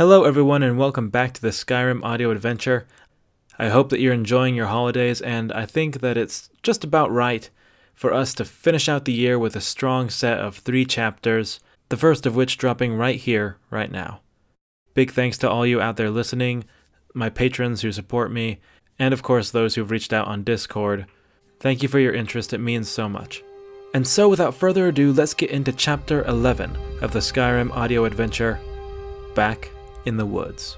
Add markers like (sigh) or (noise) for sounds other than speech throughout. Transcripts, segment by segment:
Hello, everyone, and welcome back to the Skyrim audio adventure. I hope that you're enjoying your holidays, and I think that it's just about right for us to finish out the year with a strong set of three chapters, the first of which dropping right here, right now. Big thanks to all you out there listening, my patrons who support me, and of course those who've reached out on Discord. Thank you for your interest, it means so much. And so, without further ado, let's get into chapter 11 of the Skyrim audio adventure Back in the Woods.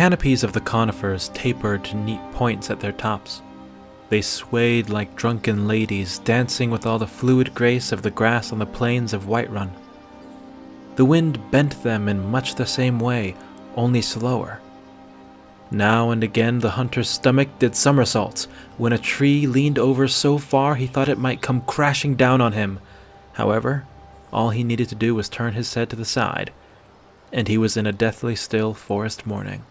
Canopies of the conifers tapered to neat points at their tops. They swayed like drunken ladies, dancing with all the fluid grace of the grass on the plains of Whiterun. The wind bent them in much the same way, only slower. Now and again the hunter's stomach did somersaults when a tree leaned over so far he thought it might come crashing down on him. However, all he needed to do was turn his head to the side, and he was in a deathly still forest morning.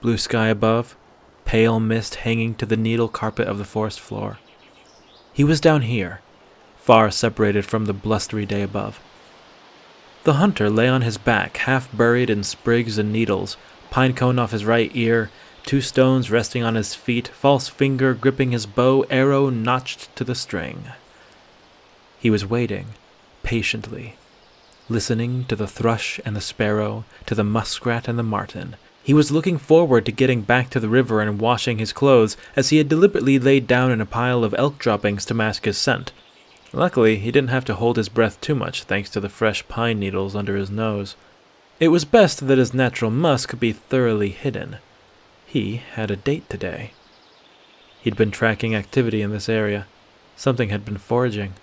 Blue sky above, pale mist hanging to the needle carpet of the forest floor. He was down here, far separated from the blustery day above. The hunter lay on his back, half buried in sprigs and needles, pine cone off his right ear, two stones resting on his feet, false finger gripping his bow, arrow notched to the string. He was waiting, patiently, listening to the thrush and the sparrow, to the muskrat and the marten. He was looking forward to getting back to the river and washing his clothes, as he had deliberately laid down in a pile of elk droppings to mask his scent. Luckily, he didn't have to hold his breath too much thanks to the fresh pine needles under his nose. It was best that his natural musk be thoroughly hidden. He had a date today. He'd been tracking activity in this area. Something had been foraging.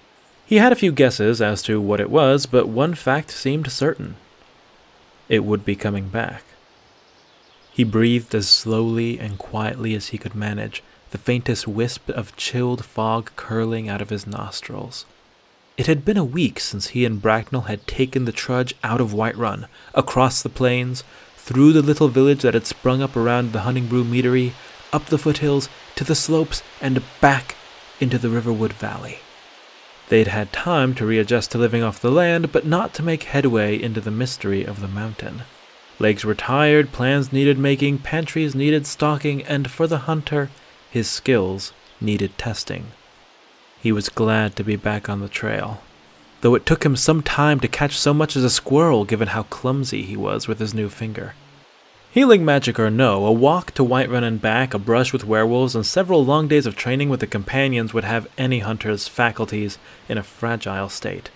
He had a few guesses as to what it was, but one fact seemed certain. It would be coming back. He breathed as slowly and quietly as he could manage, the faintest wisp of chilled fog curling out of his nostrils. It had been a week since he and Bracknell had taken the trudge out of Whiterun, across the plains, through the little village that had sprung up around the Honningbrew meadery, up the foothills, to the slopes, and back into the Riverwood Valley. They'd had time to readjust to living off the land, but not to make headway into the mystery of the mountain. Legs were tired, plans needed making, pantries needed stocking, and for the hunter, his skills needed testing. He was glad to be back on the trail, though it took him some time to catch so much as a squirrel given how clumsy he was with his new finger. Healing magic or no, a walk to Whiterun and back, a brush with werewolves, and several long days of training with the companions would have any hunter's faculties in a fragile state.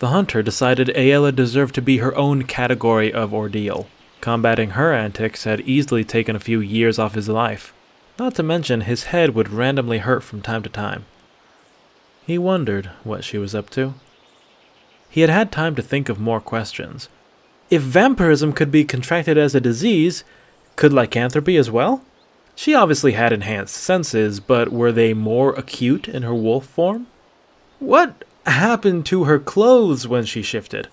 The hunter decided Aela deserved to be her own category of ordeal. Combating her antics had easily taken a few years off his life. Not to mention, his head would randomly hurt from time to time. He wondered what she was up to. He had had time to think of more questions. If vampirism could be contracted as a disease, could lycanthropy as well? She obviously had enhanced senses, but were they more acute in her wolf form? What happened to her clothes when she shifted?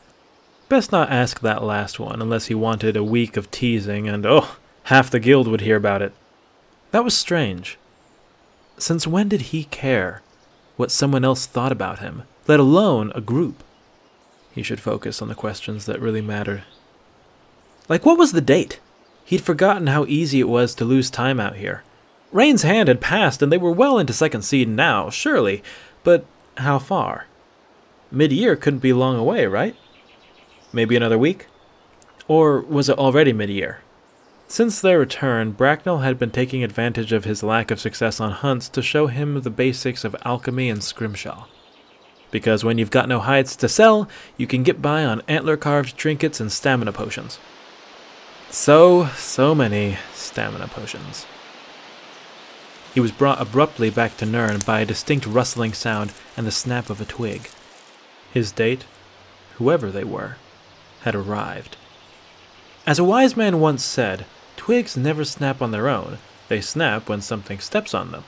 Best not ask that last one unless he wanted a week of teasing, and oh, half the guild would hear about it. That was strange. Since when did he care what someone else thought about him, let alone a group? He should focus on the questions that really mattered. Like, what was the date? He'd forgotten how easy it was to lose time out here. Rain's hand had passed, and they were well into second seed now, surely, but how far? Mid year couldn't be long away, right? Maybe another week? Or was it already mid year? Since their return, Bracknell had been taking advantage of his lack of success on hunts to show him the basics of alchemy and scrimshaw because when you've got no hides to sell, you can get by on antler carved trinkets and stamina potions. So, so many stamina potions. He was brought abruptly back to Nirn by a distinct rustling sound and the snap of a twig. His date, whoever they were, had arrived. As a wise man once said, twigs never snap on their own, they snap when something steps on them.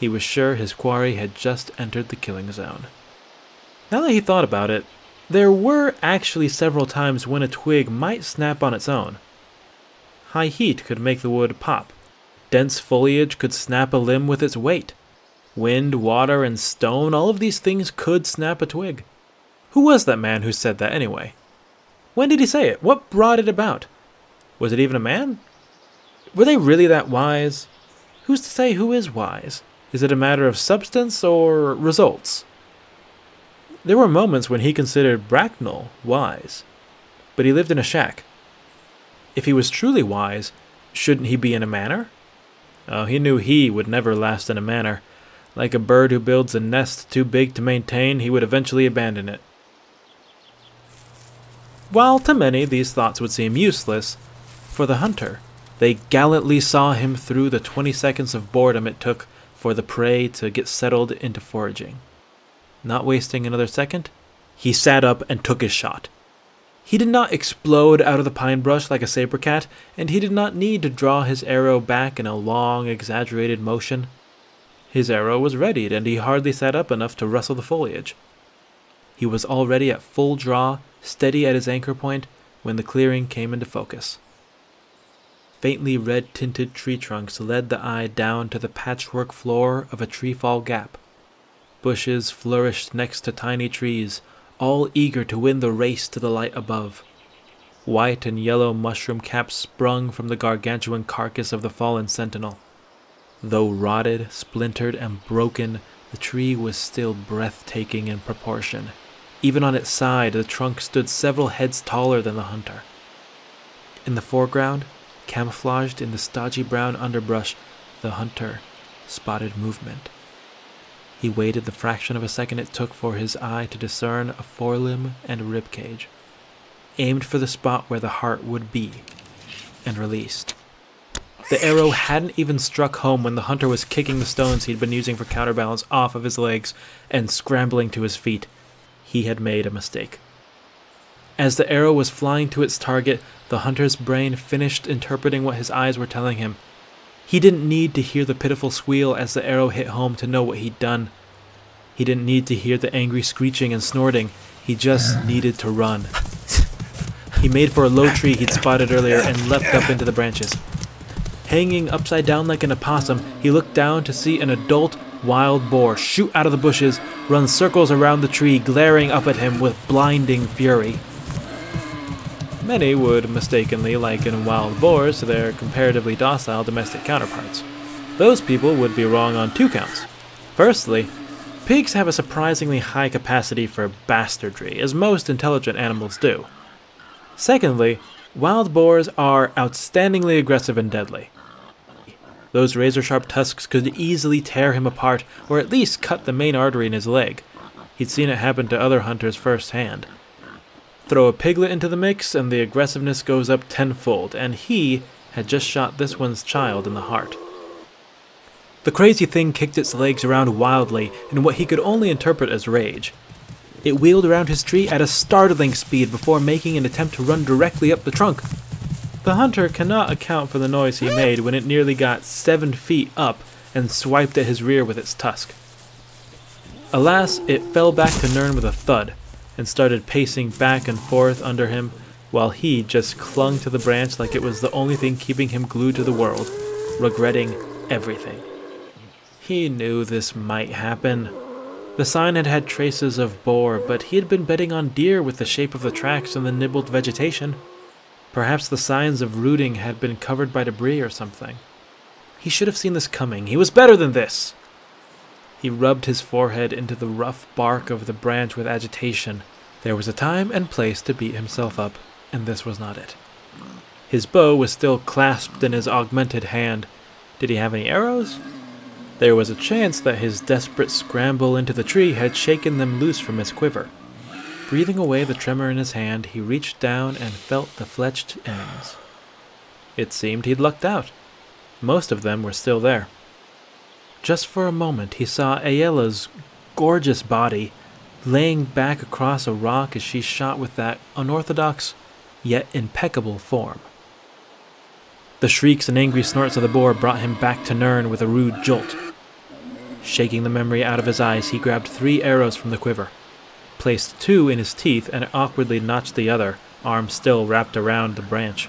He was sure his quarry had just entered the killing zone. Now that he thought about it, there were actually several times when a twig might snap on its own. High heat could make the wood pop. Dense foliage could snap a limb with its weight. Wind, water, and stone, all of these things could snap a twig. Who was that man who said that anyway? When did he say it? What brought it about? Was it even a man? Were they really that wise? Who's to say who is wise? Is it a matter of substance or results? There were moments when he considered Bracknell wise, but he lived in a shack. If he was truly wise, shouldn't he be in a manor? Oh, he knew he would never last in a manor. Like a bird who builds a nest too big to maintain, he would eventually abandon it. While to many these thoughts would seem useless, for the hunter, they gallantly saw him through the 20 seconds of boredom it took for the prey to get settled into foraging. Not wasting another second, he sat up and took his shot. He did not explode out of the pine brush like a saber cat, and he did not need to draw his arrow back in a long, exaggerated motion. His arrow was readied, and he hardly sat up enough to rustle the foliage. He was already at full draw, steady at his anchor point, when the clearing came into focus. Faintly red tinted tree trunks led the eye down to the patchwork floor of a treefall gap. Bushes flourished next to tiny trees, all eager to win the race to the light above. White and yellow mushroom caps sprung from the gargantuan carcass of the fallen sentinel. Though rotted, splintered, and broken, the tree was still breathtaking in proportion. Even on its side, the trunk stood several heads taller than the hunter. In the foreground, camouflaged in the stodgy brown underbrush, the hunter spotted movement. He waited the fraction of a second it took for his eye to discern a forelimb and rib cage, aimed for the spot where the heart would be, and released. The arrow hadn't even struck home when the hunter was kicking the stones he'd been using for counterbalance off of his legs and scrambling to his feet he had made a mistake. As the arrow was flying to its target, the hunter's brain finished interpreting what his eyes were telling him. He didn't need to hear the pitiful squeal as the arrow hit home to know what he'd done. He didn't need to hear the angry screeching and snorting. He just needed to run. he made for a low tree he'd spotted earlier and leapt up into the branches. Hanging upside down like an opossum, he looked down to see an adult wild boar shoot out of the bushes, run circles around the tree, glaring up at him with blinding fury. Many would mistakenly liken wild boars to their comparatively docile domestic counterparts. Those people would be wrong on two counts. Firstly, pigs have a surprisingly high capacity for bastardry, as most intelligent animals do. Secondly, wild boars are outstandingly aggressive and deadly. Those razor sharp tusks could easily tear him apart, or at least cut the main artery in his leg. He'd seen it happen to other hunters firsthand. Throw a piglet into the mix, and the aggressiveness goes up tenfold, and he had just shot this one's child in the heart. The crazy thing kicked its legs around wildly in what he could only interpret as rage. It wheeled around his tree at a startling speed before making an attempt to run directly up the trunk. The hunter cannot account for the noise he hmm. made when it nearly got seven feet up and swiped at his rear with its tusk. Alas, it fell back to Nirn with a thud and started pacing back and forth under him while he just clung to the branch like it was the only thing keeping him glued to the world, regretting everything. He knew this might happen. The sign had had traces of boar, but he had been betting on deer with the shape of the tracks and the nibbled vegetation. Perhaps the signs of rooting had been covered by debris or something. He should have seen this coming. He was better than this! He rubbed his forehead into the rough bark of the branch with agitation. There was a time and place to beat himself up, and this was not it. His bow was still clasped in his augmented hand. Did he have any arrows? There was a chance that his desperate scramble into the tree had shaken them loose from his quiver. Breathing away the tremor in his hand, he reached down and felt the fletched ends. It seemed he'd lucked out. Most of them were still there. Just for a moment, he saw Aela's gorgeous body laying back across a rock as she shot with that unorthodox yet impeccable form. The shrieks and angry snorts of the boar brought him back to Nirn with a rude jolt. Shaking the memory out of his eyes, he grabbed three arrows from the quiver, placed two in his teeth, and awkwardly notched the other, arm still wrapped around the branch.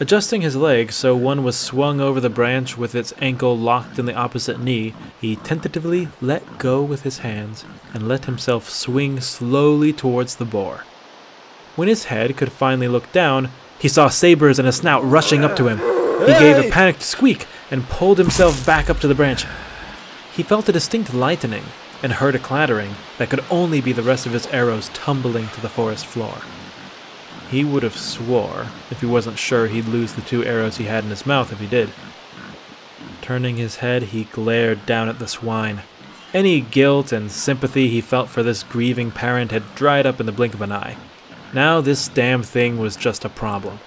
Adjusting his leg so one was swung over the branch with its ankle locked in the opposite knee, he tentatively let go with his hands and let himself swing slowly towards the boar. When his head could finally look down, he saw sabers and a snout rushing up to him. He gave a panicked squeak and pulled himself back up to the branch. He felt a distinct lightening and heard a clattering that could only be the rest of his arrows tumbling to the forest floor. He would have swore if he wasn't sure he'd lose the two arrows he had in his mouth if he did. Turning his head, he glared down at the swine. Any guilt and sympathy he felt for this grieving parent had dried up in the blink of an eye. Now this damn thing was just a problem.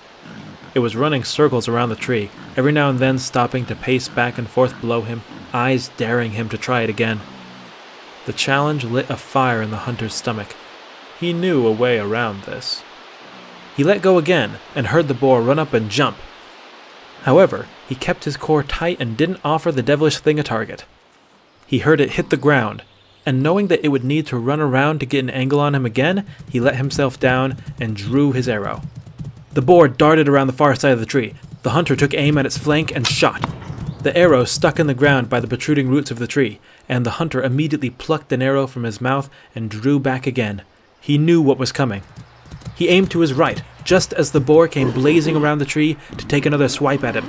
It was running circles around the tree, every now and then stopping to pace back and forth below him, eyes daring him to try it again. The challenge lit a fire in the hunter's stomach. He knew a way around this. He let go again and heard the boar run up and jump. However, he kept his core tight and didn't offer the devilish thing a target. He heard it hit the ground, and knowing that it would need to run around to get an angle on him again, he let himself down and drew his arrow. The boar darted around the far side of the tree. The hunter took aim at its flank and shot. The arrow stuck in the ground by the protruding roots of the tree, and the hunter immediately plucked an arrow from his mouth and drew back again. He knew what was coming. He aimed to his right, just as the boar came blazing around the tree to take another swipe at him.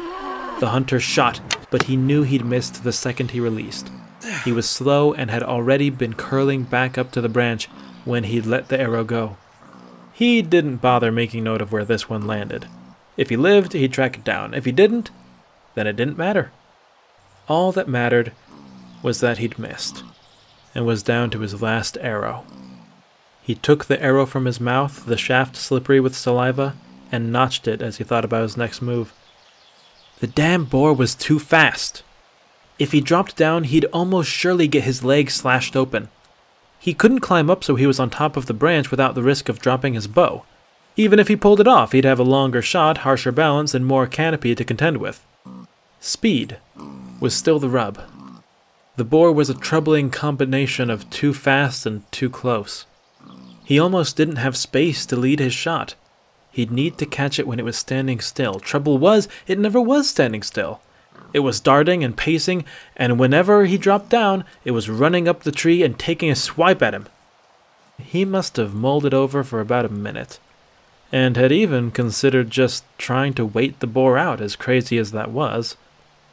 The hunter shot, but he knew he'd missed the second he released. He was slow and had already been curling back up to the branch when he'd let the arrow go. He didn't bother making note of where this one landed. If he lived, he'd track it down. If he didn't, then it didn't matter. All that mattered was that he'd missed, and was down to his last arrow. He took the arrow from his mouth, the shaft slippery with saliva, and notched it as he thought about his next move. The damn boar was too fast. If he dropped down, he'd almost surely get his leg slashed open. He couldn't climb up so he was on top of the branch without the risk of dropping his bow. Even if he pulled it off, he'd have a longer shot, harsher balance, and more canopy to contend with. Speed was still the rub. The boar was a troubling combination of too fast and too close. He almost didn't have space to lead his shot. He'd need to catch it when it was standing still. Trouble was, it never was standing still. It was darting and pacing, and whenever he dropped down, it was running up the tree and taking a swipe at him. He must have mulled it over for about a minute, and had even considered just trying to wait the boar out, as crazy as that was.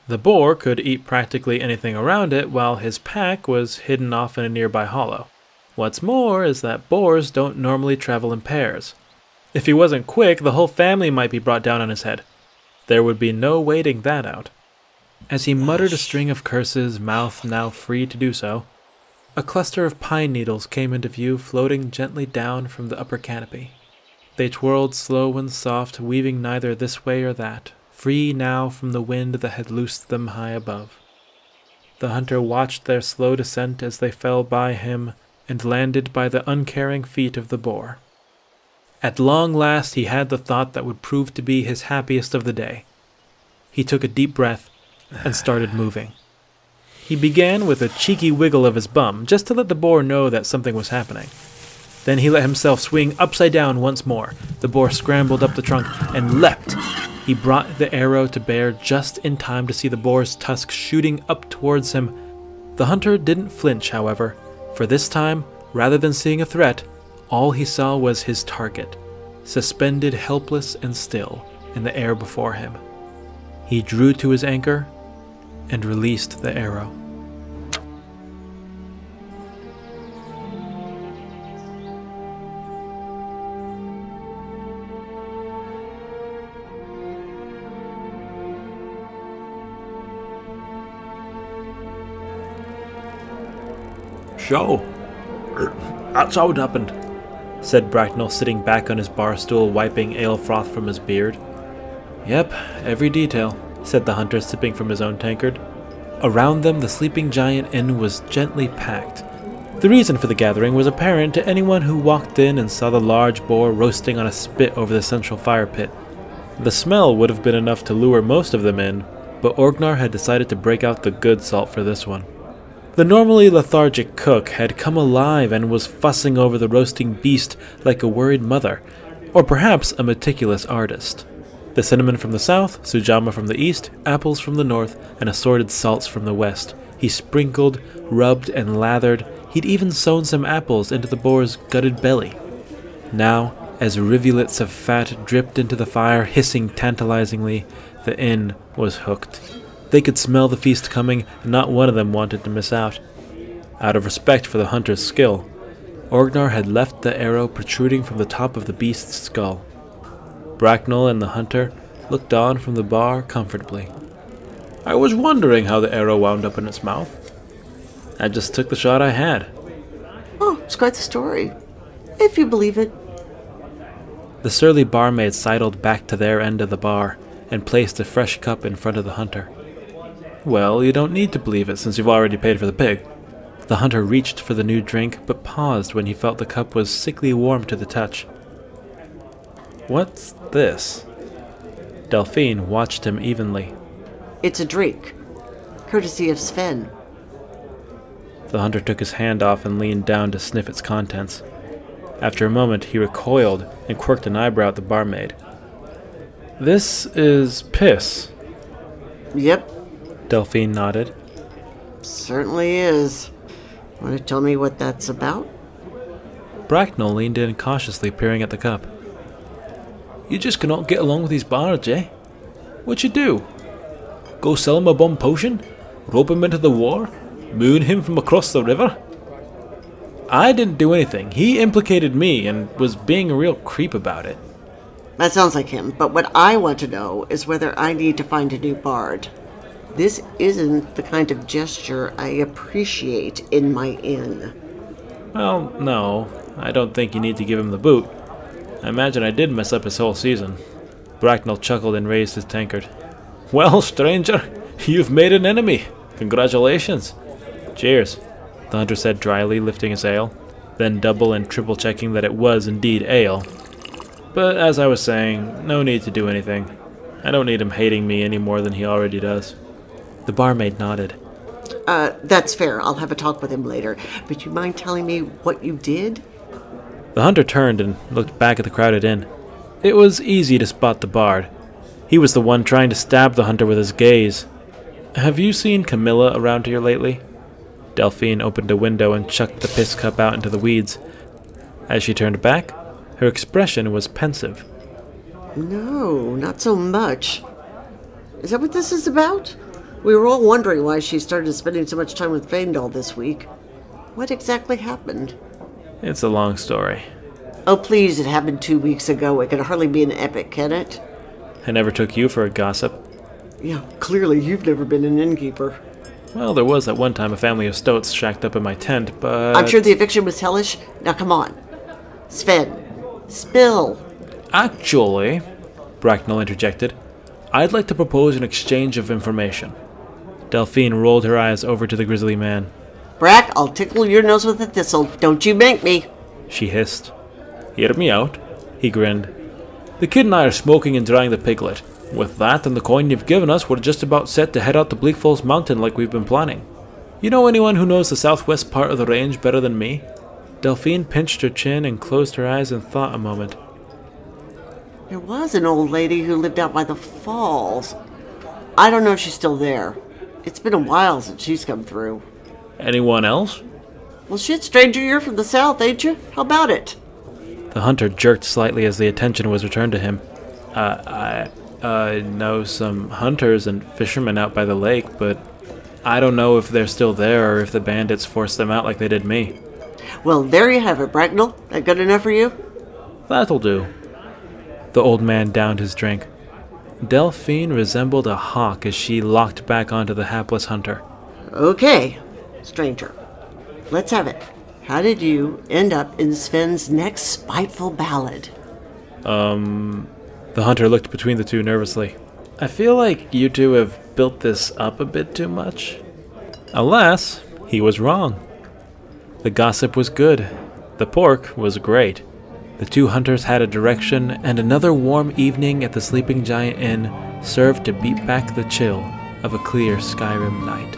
The boar could eat practically anything around it, while his pack was hidden off in a nearby hollow. What's more is that boars don't normally travel in pairs. If he wasn't quick, the whole family might be brought down on his head. There would be no waiting that out. As he muttered a string of curses, mouth now free to do so, a cluster of pine needles came into view floating gently down from the upper canopy. They twirled slow and soft, weaving neither this way or that, free now from the wind that had loosed them high above. The hunter watched their slow descent as they fell by him and landed by the uncaring feet of the boar. At long last he had the thought that would prove to be his happiest of the day. He took a deep breath and started (sighs) moving. He began with a cheeky wiggle of his bum, just to let the boar know that something was happening. Then he let himself swing upside down once more. The boar scrambled up the trunk and leapt. He brought the arrow to bear just in time to see the boar's tusk shooting up towards him. The hunter didn't flinch, however, for this time, rather than seeing a threat, all he saw was his target, suspended helpless and still in the air before him. He drew to his anchor and released the arrow. So, er, that's how it happened, said Bracknell, sitting back on his bar stool, wiping ale froth from his beard. Yep, every detail, said the hunter, sipping from his own tankard. Around them, the sleeping giant inn was gently packed. The reason for the gathering was apparent to anyone who walked in and saw the large boar roasting on a spit over the central fire pit. The smell would have been enough to lure most of them in, but Orgnar had decided to break out the good salt for this one. The normally lethargic cook had come alive and was fussing over the roasting beast like a worried mother, or perhaps a meticulous artist. The cinnamon from the south, sujamma from the east, apples from the north, and assorted salts from the west. He sprinkled, rubbed, and lathered. He'd even sewn some apples into the boar's gutted belly. Now, as rivulets of fat dripped into the fire, hissing tantalizingly, the inn was hooked. They could smell the feast coming, and not one of them wanted to miss out. Out of respect for the hunter's skill, Orgnar had left the arrow protruding from the top of the beast's skull. Bracknell and the hunter looked on from the bar comfortably. I was wondering how the arrow wound up in its mouth. I just took the shot I had. Oh, it's quite the story. If you believe it. The surly barmaid sidled back to their end of the bar and placed a fresh cup in front of the hunter. Well, you don't need to believe it since you've already paid for the pig. The hunter reached for the new drink, but paused when he felt the cup was sickly warm to the touch. What's this? Delphine watched him evenly. It's a drink, courtesy of Sven. The hunter took his hand off and leaned down to sniff its contents. After a moment, he recoiled and quirked an eyebrow at the barmaid. This is piss. Yep, Delphine nodded. certainly is. Want to tell me what that's about? Bracknell leaned in cautiously, peering at the cup. You just cannot get along with these bards, eh? What you do? Go sell him a bomb potion? Rope him into the war? Moon him from across the river? I didn't do anything. He implicated me and was being a real creep about it. That sounds like him, but what I want to know is whether I need to find a new bard. This isn't the kind of gesture I appreciate in my inn. Well, no, I don't think you need to give him the boot. I imagine I did mess up his whole season. Bracknell chuckled and raised his tankard. Well, stranger, you've made an enemy. Congratulations. Cheers, the hunter said dryly, lifting his ale, then double and triple checking that it was indeed ale. But as I was saying, no need to do anything. I don't need him hating me any more than he already does. The barmaid nodded. Uh, that's fair. I'll have a talk with him later. But you mind telling me what you did? The hunter turned and looked back at the crowded inn. It was easy to spot the bard. He was the one trying to stab the hunter with his gaze. Have you seen Camilla around here lately? Delphine opened a window and chucked the piss cup out into the weeds. As she turned back, her expression was pensive. No, not so much. Is that what this is about? We were all wondering why she started spending so much time with Faendal this week. What exactly happened? It's a long story. Oh, please, it happened two weeks ago. It can hardly be an epic, can it? I never took you for a gossip. Yeah, clearly you've never been an innkeeper. Well, there was at one time a family of stoats shacked up in my tent, but. I'm sure the eviction was hellish. Now come on. Sven, spill. Actually, Bracknell interjected, I'd like to propose an exchange of information. Delphine rolled her eyes over to the grizzly man. Brack, I'll tickle your nose with a thistle. Don't you make me. She hissed. Hear me out. He grinned. The kid and I are smoking and drying the piglet. With that and the coin you've given us, we're just about set to head out to Bleak Falls Mountain like we've been planning. You know anyone who knows the southwest part of the range better than me? Delphine pinched her chin and closed her eyes and thought a moment. There was an old lady who lived out by the falls. I don't know if she's still there. It's been a while since she's come through. Anyone else? Well, shit, stranger, you're from the south, ain't you? How about it? The hunter jerked slightly as the attention was returned to him. Uh, I uh, know some hunters and fishermen out by the lake, but I don't know if they're still there or if the bandits forced them out like they did me. Well, there you have it, Bracknell. That good enough for you? That'll do. The old man downed his drink. Delphine resembled a hawk as she locked back onto the hapless hunter. Okay, stranger. Let's have it. How did you end up in Sven's next spiteful ballad? Um, The hunter looked between the two nervously. I feel like you two have built this up a bit too much. Alas, he was wrong. The gossip was good. The pork was great. The two hunters had a direction, and another warm evening at the Sleeping Giant Inn served to beat back the chill of a clear Skyrim night.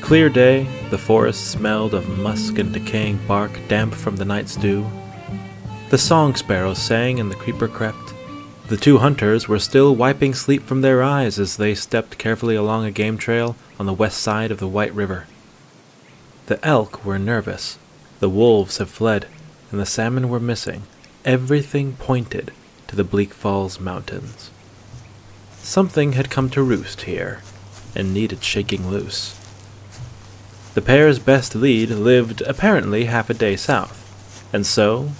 Clear day, the forest smelled of musk and decaying bark damp from the night's dew. The song sparrows sang and the creeper crept. The two hunters were still wiping sleep from their eyes as they stepped carefully along a game trail on the west side of the White River. The elk were nervous, the wolves had fled, and the salmon were missing. Everything pointed to the Bleak Falls Mountains. Something had come to roost here and needed shaking loose. The pair's best lead lived apparently half a day south, and so,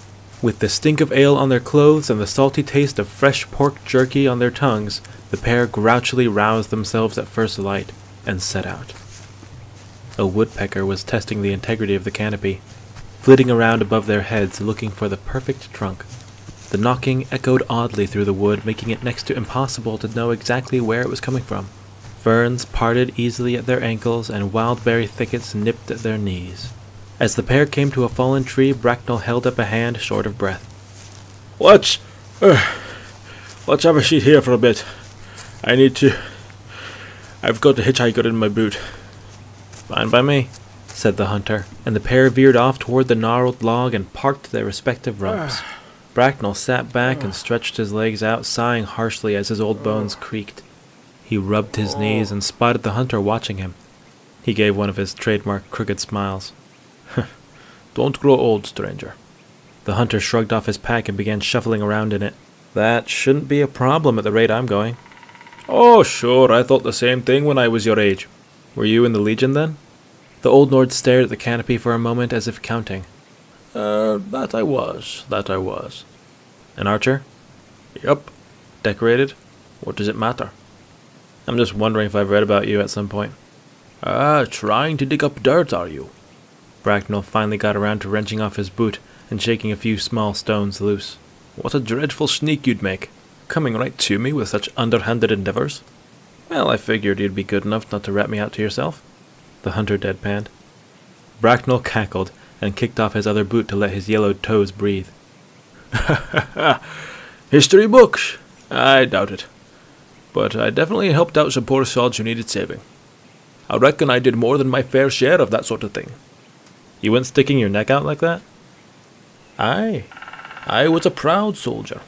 with the stink of ale on their clothes and the salty taste of fresh pork jerky on their tongues, the pair grouchily roused themselves at first light and set out. A woodpecker was testing the integrity of the canopy, flitting around above their heads looking for the perfect trunk. The knocking echoed oddly through the wood, making it next to impossible to know exactly where it was coming from. Ferns parted easily at their ankles, and wildberry thickets nipped at their knees. As the pair came to a fallen tree, Bracknell held up a hand short of breath. Let's, uh, let's have a seat here for a bit. I need to. I've got a hitchhiker in my boot. Fine by me, said the hunter, and the pair veered off toward the gnarled log and parked their respective rumps. Ah. Bracknell sat back and ah. stretched his legs out, sighing harshly as his old bones ah. creaked. He rubbed his knees and spotted the hunter watching him. He gave one of his trademark crooked smiles. (laughs) Don't grow old, stranger. The hunter shrugged off his pack and began shuffling around in it. That shouldn't be a problem at the rate I'm going. Oh, sure, I thought the same thing when I was your age. Were you in the Legion then? The old Nord stared at the canopy for a moment as if counting. Uh, that I was, that I was. An archer? Yup. Decorated? What does it matter? I'm just wondering if I've read about you at some point. Ah, trying to dig up dirt, are you? Bracknell finally got around to wrenching off his boot and shaking a few small stones loose. What a dreadful sneak you'd make, coming right to me with such underhanded endeavors. Well, I figured you'd be good enough not to rat me out to yourself. The hunter deadpanned. Bracknell cackled and kicked off his other boot to let his yellowed toes breathe. (laughs) History books? I doubt it but I definitely helped out some poor sods who needed saving. I reckon I did more than my fair share of that sort of thing. You went sticking your neck out like that? Aye. I was a proud soldier.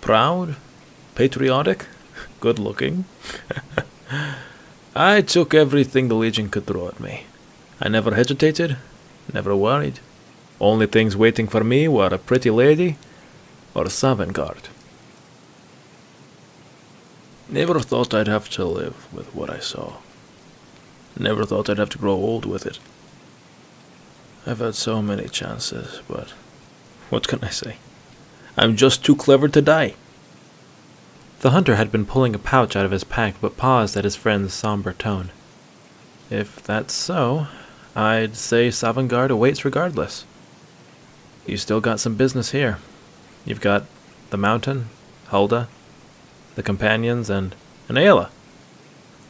Proud, patriotic, (laughs) good looking. (laughs) I took everything the Legion could throw at me. I never hesitated, never worried. Only things waiting for me were a pretty lady or a Sovngarde. Never thought I'd have to live with what I saw. Never thought I'd have to grow old with it. I've had so many chances, but what can I say? I'm just too clever to die. The hunter had been pulling a pouch out of his pack, but paused at his friend's somber tone. If that's so, I'd say Sovngarde awaits regardless. You still got some business here. You've got the mountain, Hulda, the companions, and, and Aela.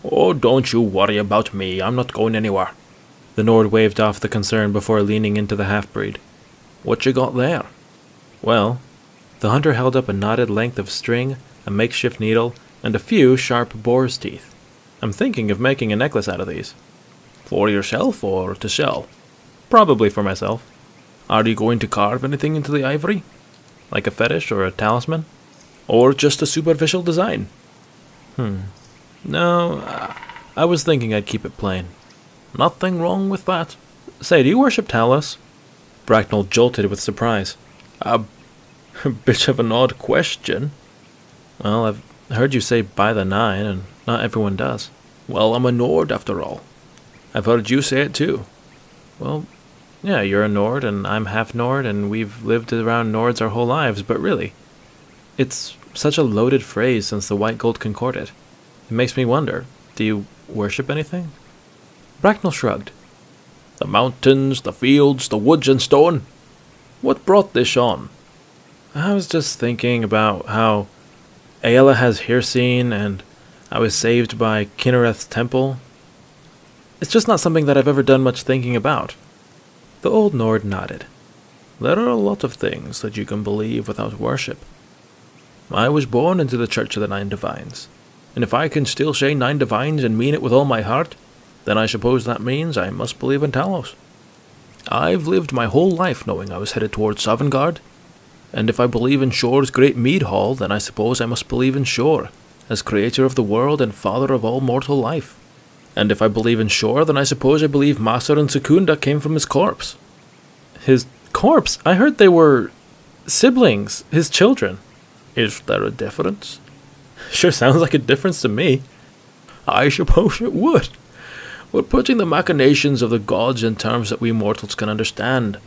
Oh, don't you worry about me. I'm not going anywhere. The Nord waved off the concern before leaning into the half breed. What you got there? Well, the hunter held up a knotted length of string, a makeshift needle, and a few sharp boar's teeth. I'm thinking of making a necklace out of these. For yourself or to sell? Probably for myself. Are you going to carve anything into the ivory? Like a fetish or a talisman? Or just a superficial design? Hmm. No, I was thinking I'd keep it plain. Nothing wrong with that. Say, do you worship Talos? Bracknell jolted with surprise. A, (laughs) bit of an odd question. Well, I've heard you say by the nine, and not everyone does. Well, I'm a Nord after all. I've heard you say it too. Well, yeah, you're a Nord, and I'm half Nord, and we've lived around Nords our whole lives, but really, it's such a loaded phrase since the white gold concordat. It makes me wonder do you worship anything? Bracknell shrugged. The mountains, the fields, the woods and stone. What brought this on? I was just thinking about how Aela has Hircine and I was saved by Kynareth's temple. It's just not something that I've ever done much thinking about. The old Nord nodded. There are a lot of things that you can believe without worship. I was born into the Church of the Nine Divines, and if I can still say Nine Divines and mean it with all my heart, then I suppose that means I must believe in Talos. I've lived my whole life knowing I was headed towards Sovngarde, and if I believe in Shor's great mead hall, then I suppose I must believe in Shor, as creator of the world and father of all mortal life. And if I believe in Shor, then I suppose I believe Masser and Secunda came from his corpse. His corpse? I heard they were siblings, his children. Is there a difference? (laughs) Sure sounds like a difference to me. I suppose it would. We're putting the machinations of the gods in terms that we mortals can understand.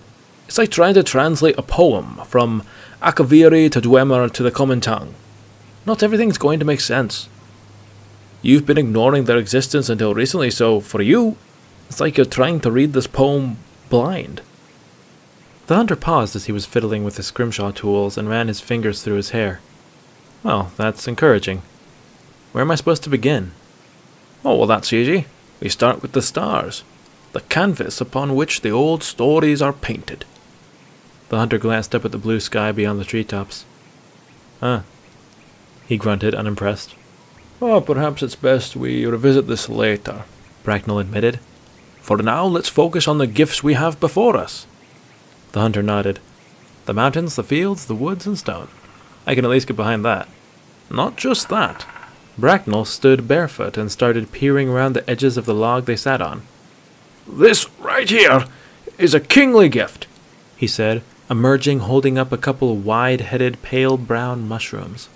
It's like trying to translate a poem from Akaviri to Dwemer to the common tongue. Not everything's going to make sense. You've been ignoring their existence until recently, so for you, it's like you're trying to read this poem blind. The hunter paused as he was fiddling with his scrimshaw tools and ran his fingers through his hair. Well, that's encouraging. Where am I supposed to begin? Oh, well, that's easy. We start with the stars, the canvas upon which the old stories are painted. The hunter glanced up at the blue sky beyond the treetops. Huh. He grunted, unimpressed. Oh, perhaps it's best we revisit this later, Bracknell admitted. For now, let's focus on the gifts we have before us. The hunter nodded. The mountains, the fields, the woods, and stone. I can at least get behind that. Not just that. Bracknell stood barefoot and started peering around the edges of the log they sat on. This right here is a kingly gift, he said, emerging holding up a couple wide headed pale brown mushrooms.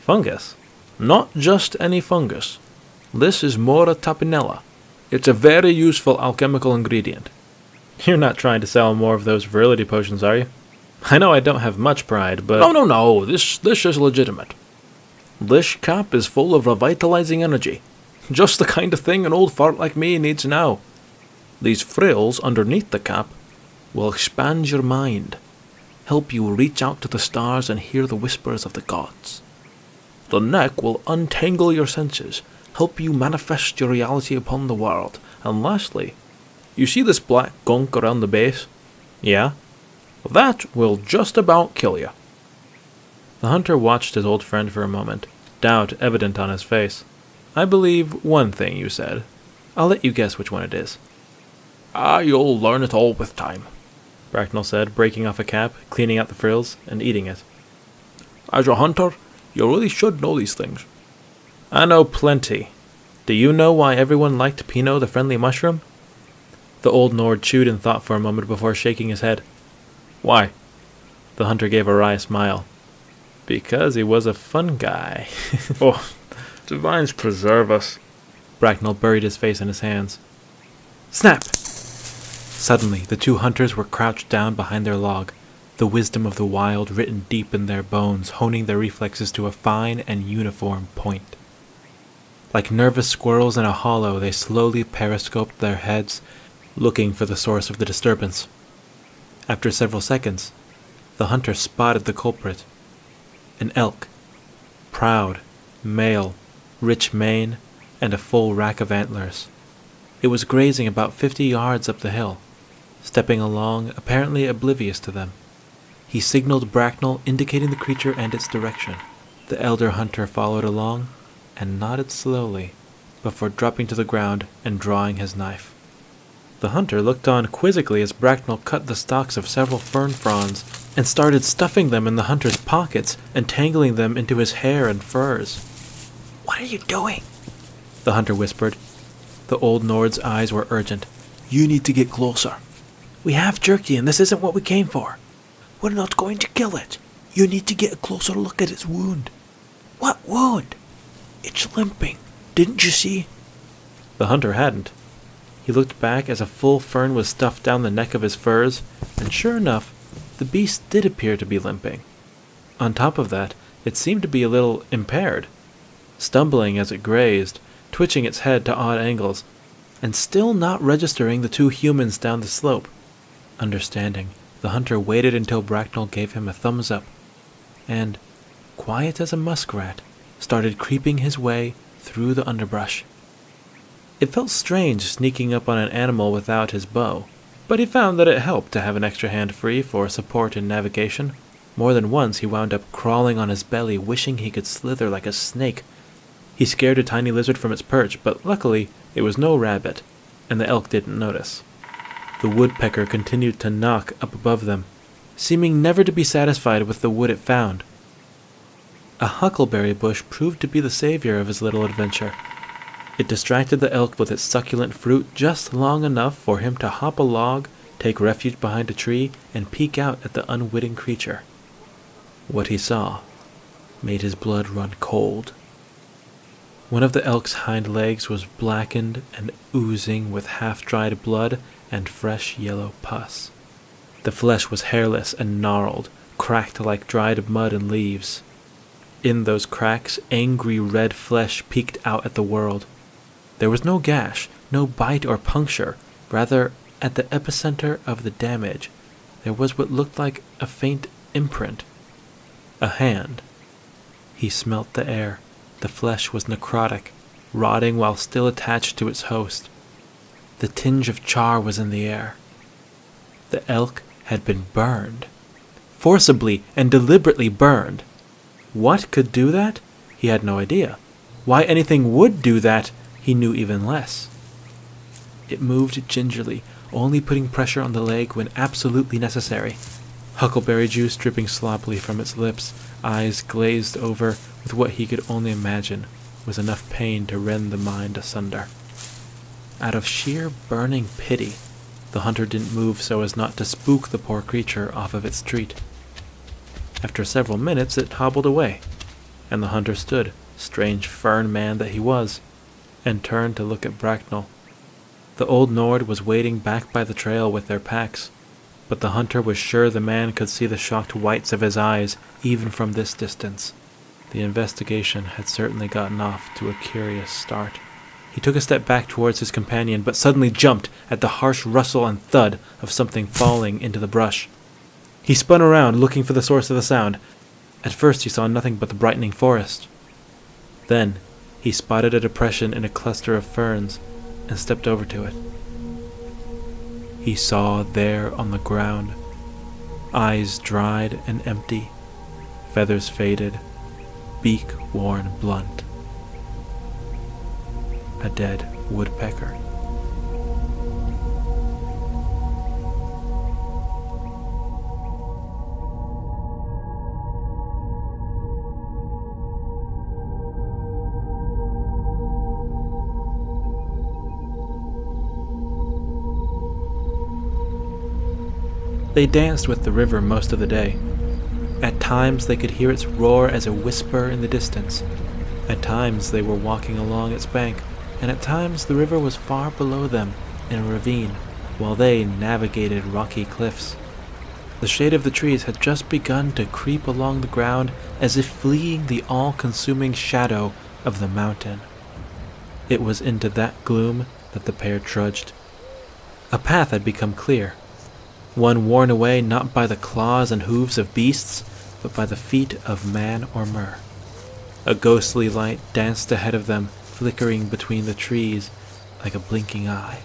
Fungus? Not just any fungus. This is Mora tapinella. It's a very useful alchemical ingredient. (laughs) You're not trying to sell more of those virility potions, are you? I know I don't have much pride, but. No, no, no. This, this is legitimate. This cap is full of revitalizing energy. Just the kind of thing an old fart like me needs now. These frills underneath the cap will expand your mind, help you reach out to the stars and hear the whispers of the gods. The neck will untangle your senses, help you manifest your reality upon the world, and lastly, you see this black gunk around the base? Yeah? That will just about kill you. The hunter watched his old friend for a moment, doubt evident on his face. I believe one thing you said. I'll let you guess which one it is. Ah, you'll learn it all with time, Bracknell said, breaking off a cap, cleaning out the frills, and eating it. As a hunter, you really should know these things. I know plenty. Do you know why everyone liked Pino the friendly mushroom? The old Nord chewed in thought for a moment before shaking his head. Why? The hunter gave a wry smile. Because he was a fun guy. (laughs) oh, divines preserve us. Bracknell buried his face in his hands. Snap! Suddenly, the two hunters were crouched down behind their log, the wisdom of the wild written deep in their bones, honing their reflexes to a fine and uniform point. Like nervous squirrels in a hollow, they slowly periscoped their heads, looking for the source of the disturbance. After several seconds, the hunter spotted the culprit an elk, proud, male, rich mane, and a full rack of antlers. It was grazing about fifty yards up the hill, stepping along, apparently oblivious to them. He signaled Bracknell, indicating the creature and its direction. The elder hunter followed along and nodded slowly before dropping to the ground and drawing his knife. The hunter looked on quizzically as Bracknell cut the stalks of several fern fronds and started stuffing them in the hunter's pockets and tangling them into his hair and furs. What are you doing? The hunter whispered. The old Nord's eyes were urgent. You need to get closer. We have jerky, and this isn't what we came for. We're not going to kill it. You need to get a closer look at its wound. What wound? It's limping. Didn't you see? The hunter hadn't. He looked back as a full fern was stuffed down the neck of his furs, and sure enough, the beast did appear to be limping. On top of that, it seemed to be a little impaired, stumbling as it grazed, twitching its head to odd angles, and still not registering the two humans down the slope. Understanding, the hunter waited until Bracknell gave him a thumbs up, and, quiet as a muskrat, started creeping his way through the underbrush. It felt strange sneaking up on an animal without his bow, but he found that it helped to have an extra hand free for support in navigation. More than once he wound up crawling on his belly, wishing he could slither like a snake. He scared a tiny lizard from its perch, but luckily it was no rabbit, and the elk didn't notice. The woodpecker continued to knock up above them, seeming never to be satisfied with the wood it found. A huckleberry bush proved to be the savior of his little adventure. It distracted the elk with its succulent fruit just long enough for him to hop a log, take refuge behind a tree, and peek out at the unwitting creature. What he saw made his blood run cold. One of the elk's hind legs was blackened and oozing with half dried blood and fresh yellow pus. The flesh was hairless and gnarled, cracked like dried mud and leaves. In those cracks, angry red flesh peeked out at the world. There was no gash, no bite or puncture. Rather, at the epicenter of the damage, there was what looked like a faint imprint. A hand. He smelt the air. The flesh was necrotic, rotting while still attached to its host. The tinge of char was in the air. The elk had been burned. Forcibly and deliberately burned. What could do that? He had no idea. Why anything would do that, he knew even less. It moved gingerly, only putting pressure on the leg when absolutely necessary. Huckleberry juice dripping sloppily from its lips, eyes glazed over with what he could only imagine was enough pain to rend the mind asunder. Out of sheer burning pity, the hunter didn't move so as not to spook the poor creature off of its treat. After several minutes, it hobbled away, and the hunter stood, strange fern man that he was, and turned to look at Bracknell. The old Nord was waiting back by the trail with their packs, but the hunter was sure the man could see the shocked whites of his eyes even from this distance. The investigation had certainly gotten off to a curious start. He took a step back towards his companion, but suddenly jumped at the harsh rustle and thud of something falling into the brush. He spun around, looking for the source of the sound. At first, he saw nothing but the brightening forest. Then, he spotted a depression in a cluster of ferns and stepped over to it. He saw there on the ground, eyes dried and empty, feathers faded, beak worn blunt, a dead woodpecker. They danced with the river most of the day. At times they could hear its roar as a whisper in the distance. At times they were walking along its bank, and at times the river was far below them in a ravine, while they navigated rocky cliffs. The shade of the trees had just begun to creep along the ground as if fleeing the all consuming shadow of the mountain. It was into that gloom that the pair trudged. A path had become clear, one worn away not by the claws and hooves of beasts, but by the feet of man or mer. A ghostly light danced ahead of them, flickering between the trees like a blinking eye.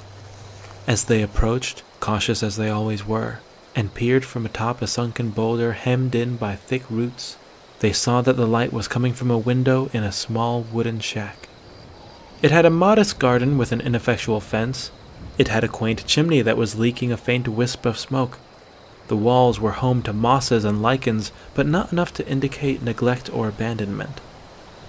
As they approached, cautious as they always were, and peered from atop a sunken boulder hemmed in by thick roots, they saw that the light was coming from a window in a small wooden shack. It had a modest garden with an ineffectual fence, it had a quaint chimney that was leaking a faint wisp of smoke. The walls were home to mosses and lichens, but not enough to indicate neglect or abandonment.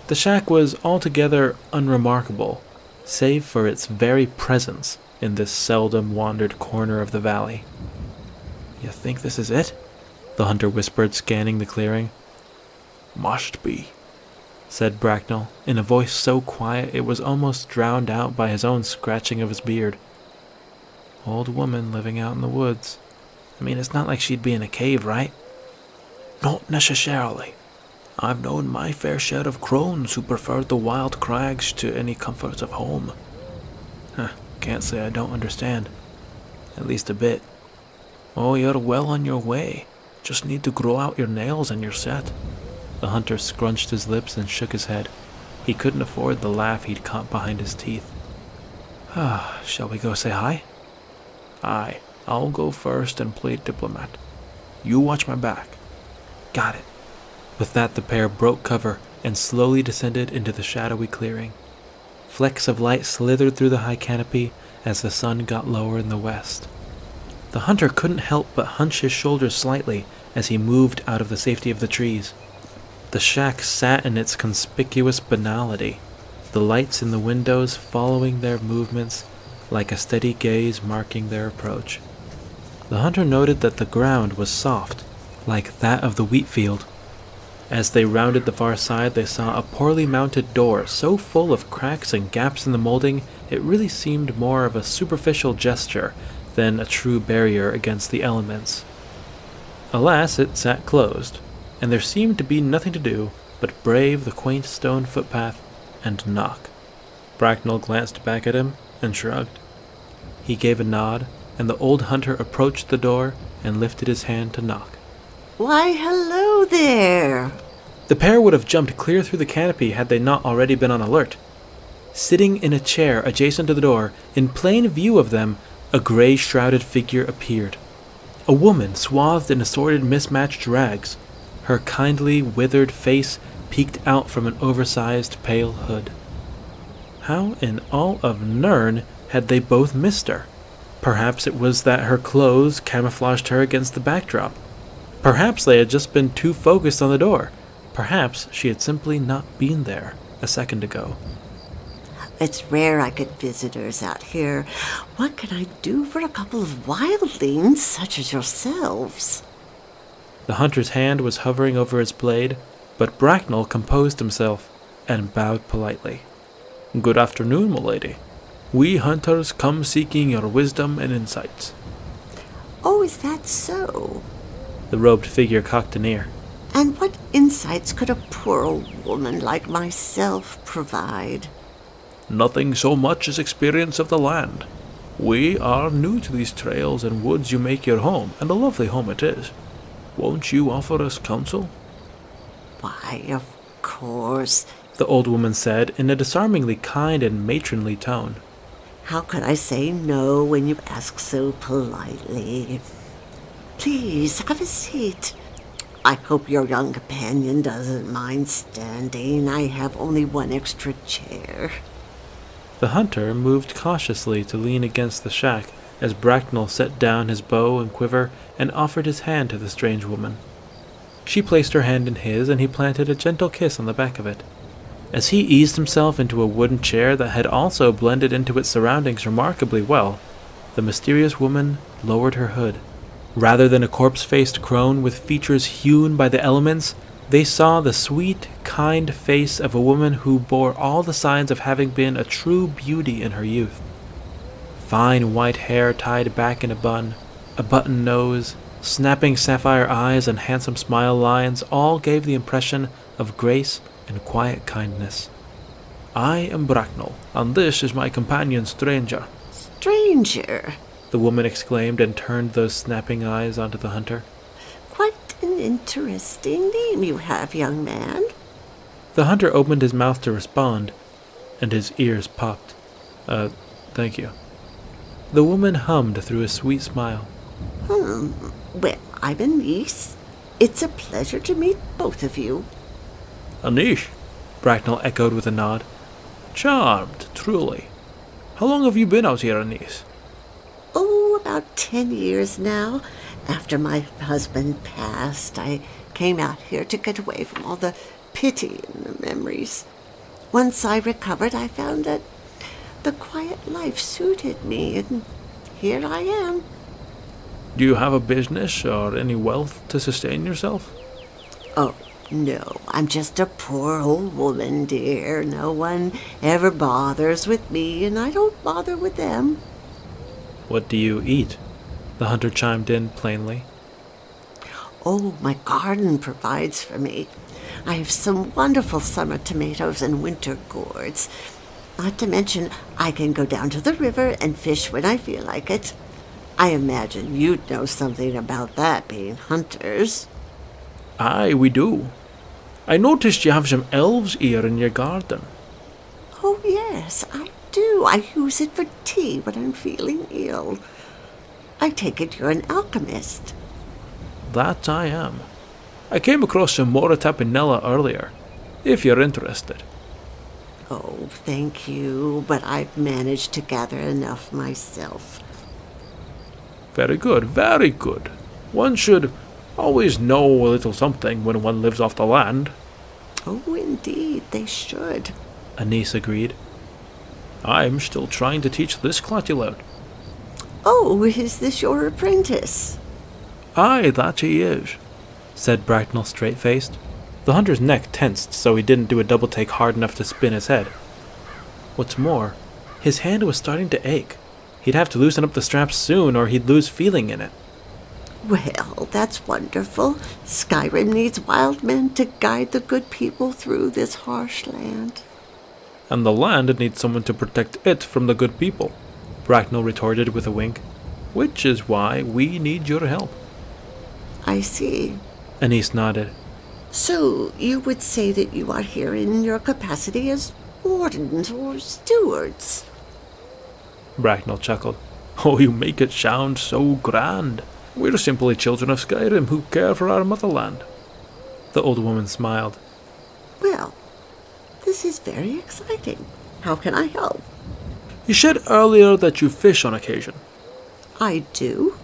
The shack was altogether unremarkable, save for its very presence in this seldom wandered corner of the valley. You think this is it? The hunter whispered, scanning the clearing. Must be, said Bracknell, in a voice so quiet it was almost drowned out by his own scratching of his beard. Old woman living out in the woods. I mean, it's not like she'd be in a cave, right? Not necessarily. I've known my fair share of crones who preferred the wild crags to any comforts of home. Huh, can't say I don't understand. At least a bit. Oh, you're well on your way. Just need to grow out your nails and you're set. The hunter scrunched his lips and shook his head. He couldn't afford the laugh he'd caught behind his teeth. Ah, (sighs) shall we go say hi? Aye, I'll go first and play diplomat. You watch my back. Got it. With that, the pair broke cover and slowly descended into the shadowy clearing. Flecks of light slithered through the high canopy as the sun got lower in the west. The hunter couldn't help but hunch his shoulders slightly as he moved out of the safety of the trees. The shack sat in its conspicuous banality, the lights in the windows following their movements like a steady gaze marking their approach. The hunter noted that the ground was soft, like that of the wheat field. As they rounded the far side, they saw a poorly mounted door so full of cracks and gaps in the molding it really seemed more of a superficial gesture than a true barrier against the elements. Alas, it sat closed, and there seemed to be nothing to do but brave the quaint stone footpath and knock. Bracknell glanced back at him and shrugged. He gave a nod, and the old hunter approached the door and lifted his hand to knock. Why, hello there. The pair would have jumped clear through the canopy had they not already been on alert. Sitting in a chair adjacent to the door, in plain view of them, a gray shrouded figure appeared. A woman swathed in assorted mismatched rags, her kindly withered face peeked out from an oversized pale hood. How in all of Nirn had they both missed her? Perhaps it was that her clothes camouflaged her against the backdrop. Perhaps they had just been too focused on the door. Perhaps she had simply not been there a second ago. It's rare I get visitors out here. What can I do for a couple of wildlings such as yourselves? The hunter's hand was hovering over his blade, but Bracknell composed himself and bowed politely. Good afternoon, milady. We hunters come seeking your wisdom and insights. Oh, is that so? The robed figure cocked an ear. And what insights could a poor old woman like myself provide? Nothing so much as experience of the land. We are new to these trails and woods you make your home, and a lovely home it is. Won't you offer us counsel? Why, of course, the old woman said in a disarmingly kind and matronly tone. How could I say no when you ask so politely? Please, have a seat. I hope your young companion doesn't mind standing. I have only one extra chair. The hunter moved cautiously to lean against the shack as Bracknell set down his bow and quiver and offered his hand to the strange woman. She placed her hand in his, and he planted a gentle kiss on the back of it. As he eased himself into a wooden chair that had also blended into its surroundings remarkably well, the mysterious woman lowered her hood. Rather than a corpse faced crone with features hewn by the elements, they saw the sweet, kind face of a woman who bore all the signs of having been a true beauty in her youth. Fine white hair tied back in a bun, a button nose, snapping sapphire eyes, and handsome smile lines all gave the impression of grace and quiet kindness. I am Bracknell, and this is my companion Stranger. Stranger? The woman exclaimed and turned those snapping eyes onto the hunter. Quite an interesting name you have, young man. The hunter opened his mouth to respond, and his ears popped. Uh, thank you. The woman hummed through a sweet smile. Hmm. Well, I'm Anise. It's a pleasure to meet both of you. Anish? Bracknell echoed with a nod. Charmed, truly. How long have you been out here, Anise? Oh, about ten years now. After my husband passed, I came out here to get away from all the pity and the memories. Once I recovered, I found that the quiet life suited me, and here I am. Do you have a business or any wealth to sustain yourself? No, I'm just a poor old woman, dear. No one ever bothers with me, and I don't bother with them. What do you eat? The hunter chimed in plainly. Oh, my garden provides for me. I have some wonderful summer tomatoes and winter gourds. Not to mention, I can go down to the river and fish when I feel like it. I imagine you'd know something about that, being hunters. Aye, we do. I noticed you have some elves' ear in your garden. Oh, yes, I do. I use it for tea when I'm feeling ill. I take it you're an alchemist. That I am. I came across some Mora Tapinella earlier, if you're interested. Oh, thank you, but I've managed to gather enough myself. Very good, very good. One should always know a little something when one lives off the land. Oh, indeed, they should. Anise agreed. I'm still trying to teach this Clatulate. Oh, is this your apprentice? Aye, that he is, said Bracknell straight faced. The hunter's neck tensed so he didn't do a double take hard enough to spin his head. What's more, his hand was starting to ache. He'd have to loosen up the straps soon or he'd lose feeling in it. Well, that's wonderful. Skyrim needs wild men to guide the good people through this harsh land. And the land needs someone to protect it from the good people, Bracknell retorted with a wink. Which is why we need your help. I see. Anise nodded. So you would say that you are here in your capacity as wardens or stewards? Bracknell chuckled. Oh, you make it sound so grand. We're simply children of Skyrim who care for our motherland. The old woman smiled. Well, this is very exciting. How can I help? You said earlier that you fish on occasion. I do.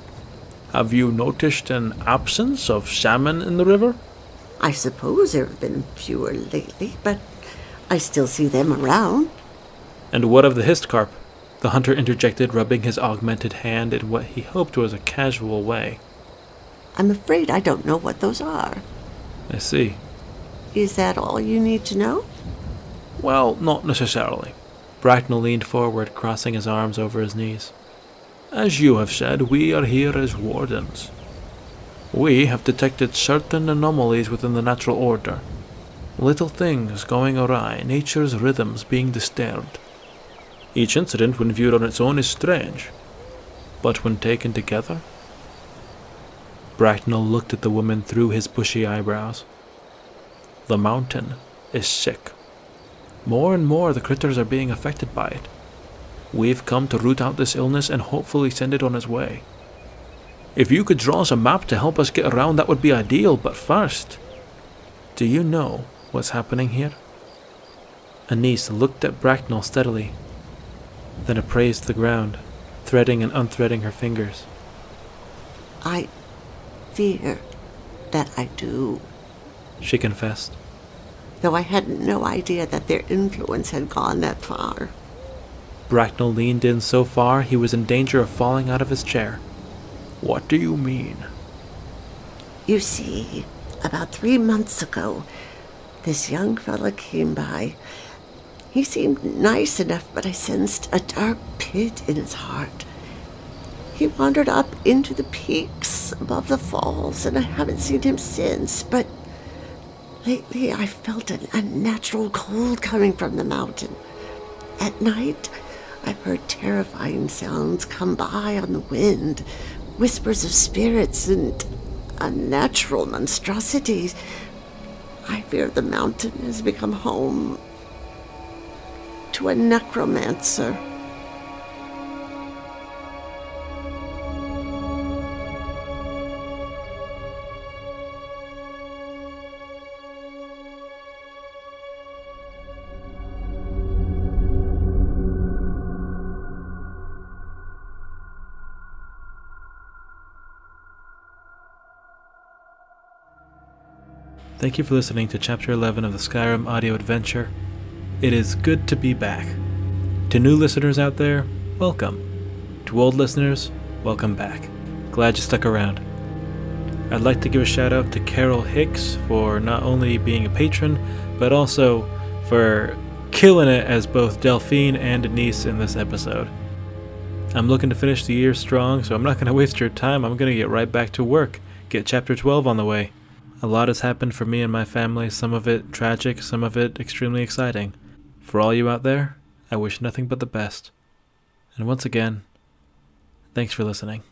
Have you noticed an absence of salmon in the river? I suppose there have been fewer lately, but I still see them around. And what of the histcarp? The hunter interjected, rubbing his augmented hand in what he hoped was a casual way. I'm afraid I don't know what those are. I see. Is that all you need to know? Well, not necessarily. Bracknell leaned forward, crossing his arms over his knees. As you have said, we are here as wardens. We have detected certain anomalies within the natural order. Little things going awry, nature's rhythms being disturbed. Each incident, when viewed on its own, is strange, but when taken together. Bracknell looked at the woman through his bushy eyebrows. The mountain is sick. More and more the critters are being affected by it. We've come to root out this illness and hopefully send it on its way. If you could draw us a map to help us get around, that would be ideal, but first, do you know what's happening here? Anise looked at Bracknell steadily then appraised the ground, threading and unthreading her fingers. I fear that I do, she confessed. Though I had no idea that their influence had gone that far. Bracknell leaned in so far he was in danger of falling out of his chair. What do you mean? You see, about three months ago, this young fellow came by he seemed nice enough, but I sensed a dark pit in his heart. He wandered up into the peaks above the falls, and I haven't seen him since, but lately I felt an unnatural cold coming from the mountain. At night, I've heard terrifying sounds come by on the wind, whispers of spirits and unnatural monstrosities. I fear the mountain has become home to a necromancer. Thank you for listening to Chapter 11 of the Skyrim audio adventure it is good to be back. To new listeners out there, welcome. To old listeners, welcome back. Glad you stuck around. I'd like to give a shout out to Carol Hicks for not only being a patron, but also for killing it as both Delphine and Anise in this episode. I'm looking to finish the year strong, so I'm not going to waste your time. I'm going to get right back to work, get chapter 12 on the way. A lot has happened for me and my family, some of it tragic, some of it extremely exciting. For all you out there, I wish nothing but the best. And once again, thanks for listening.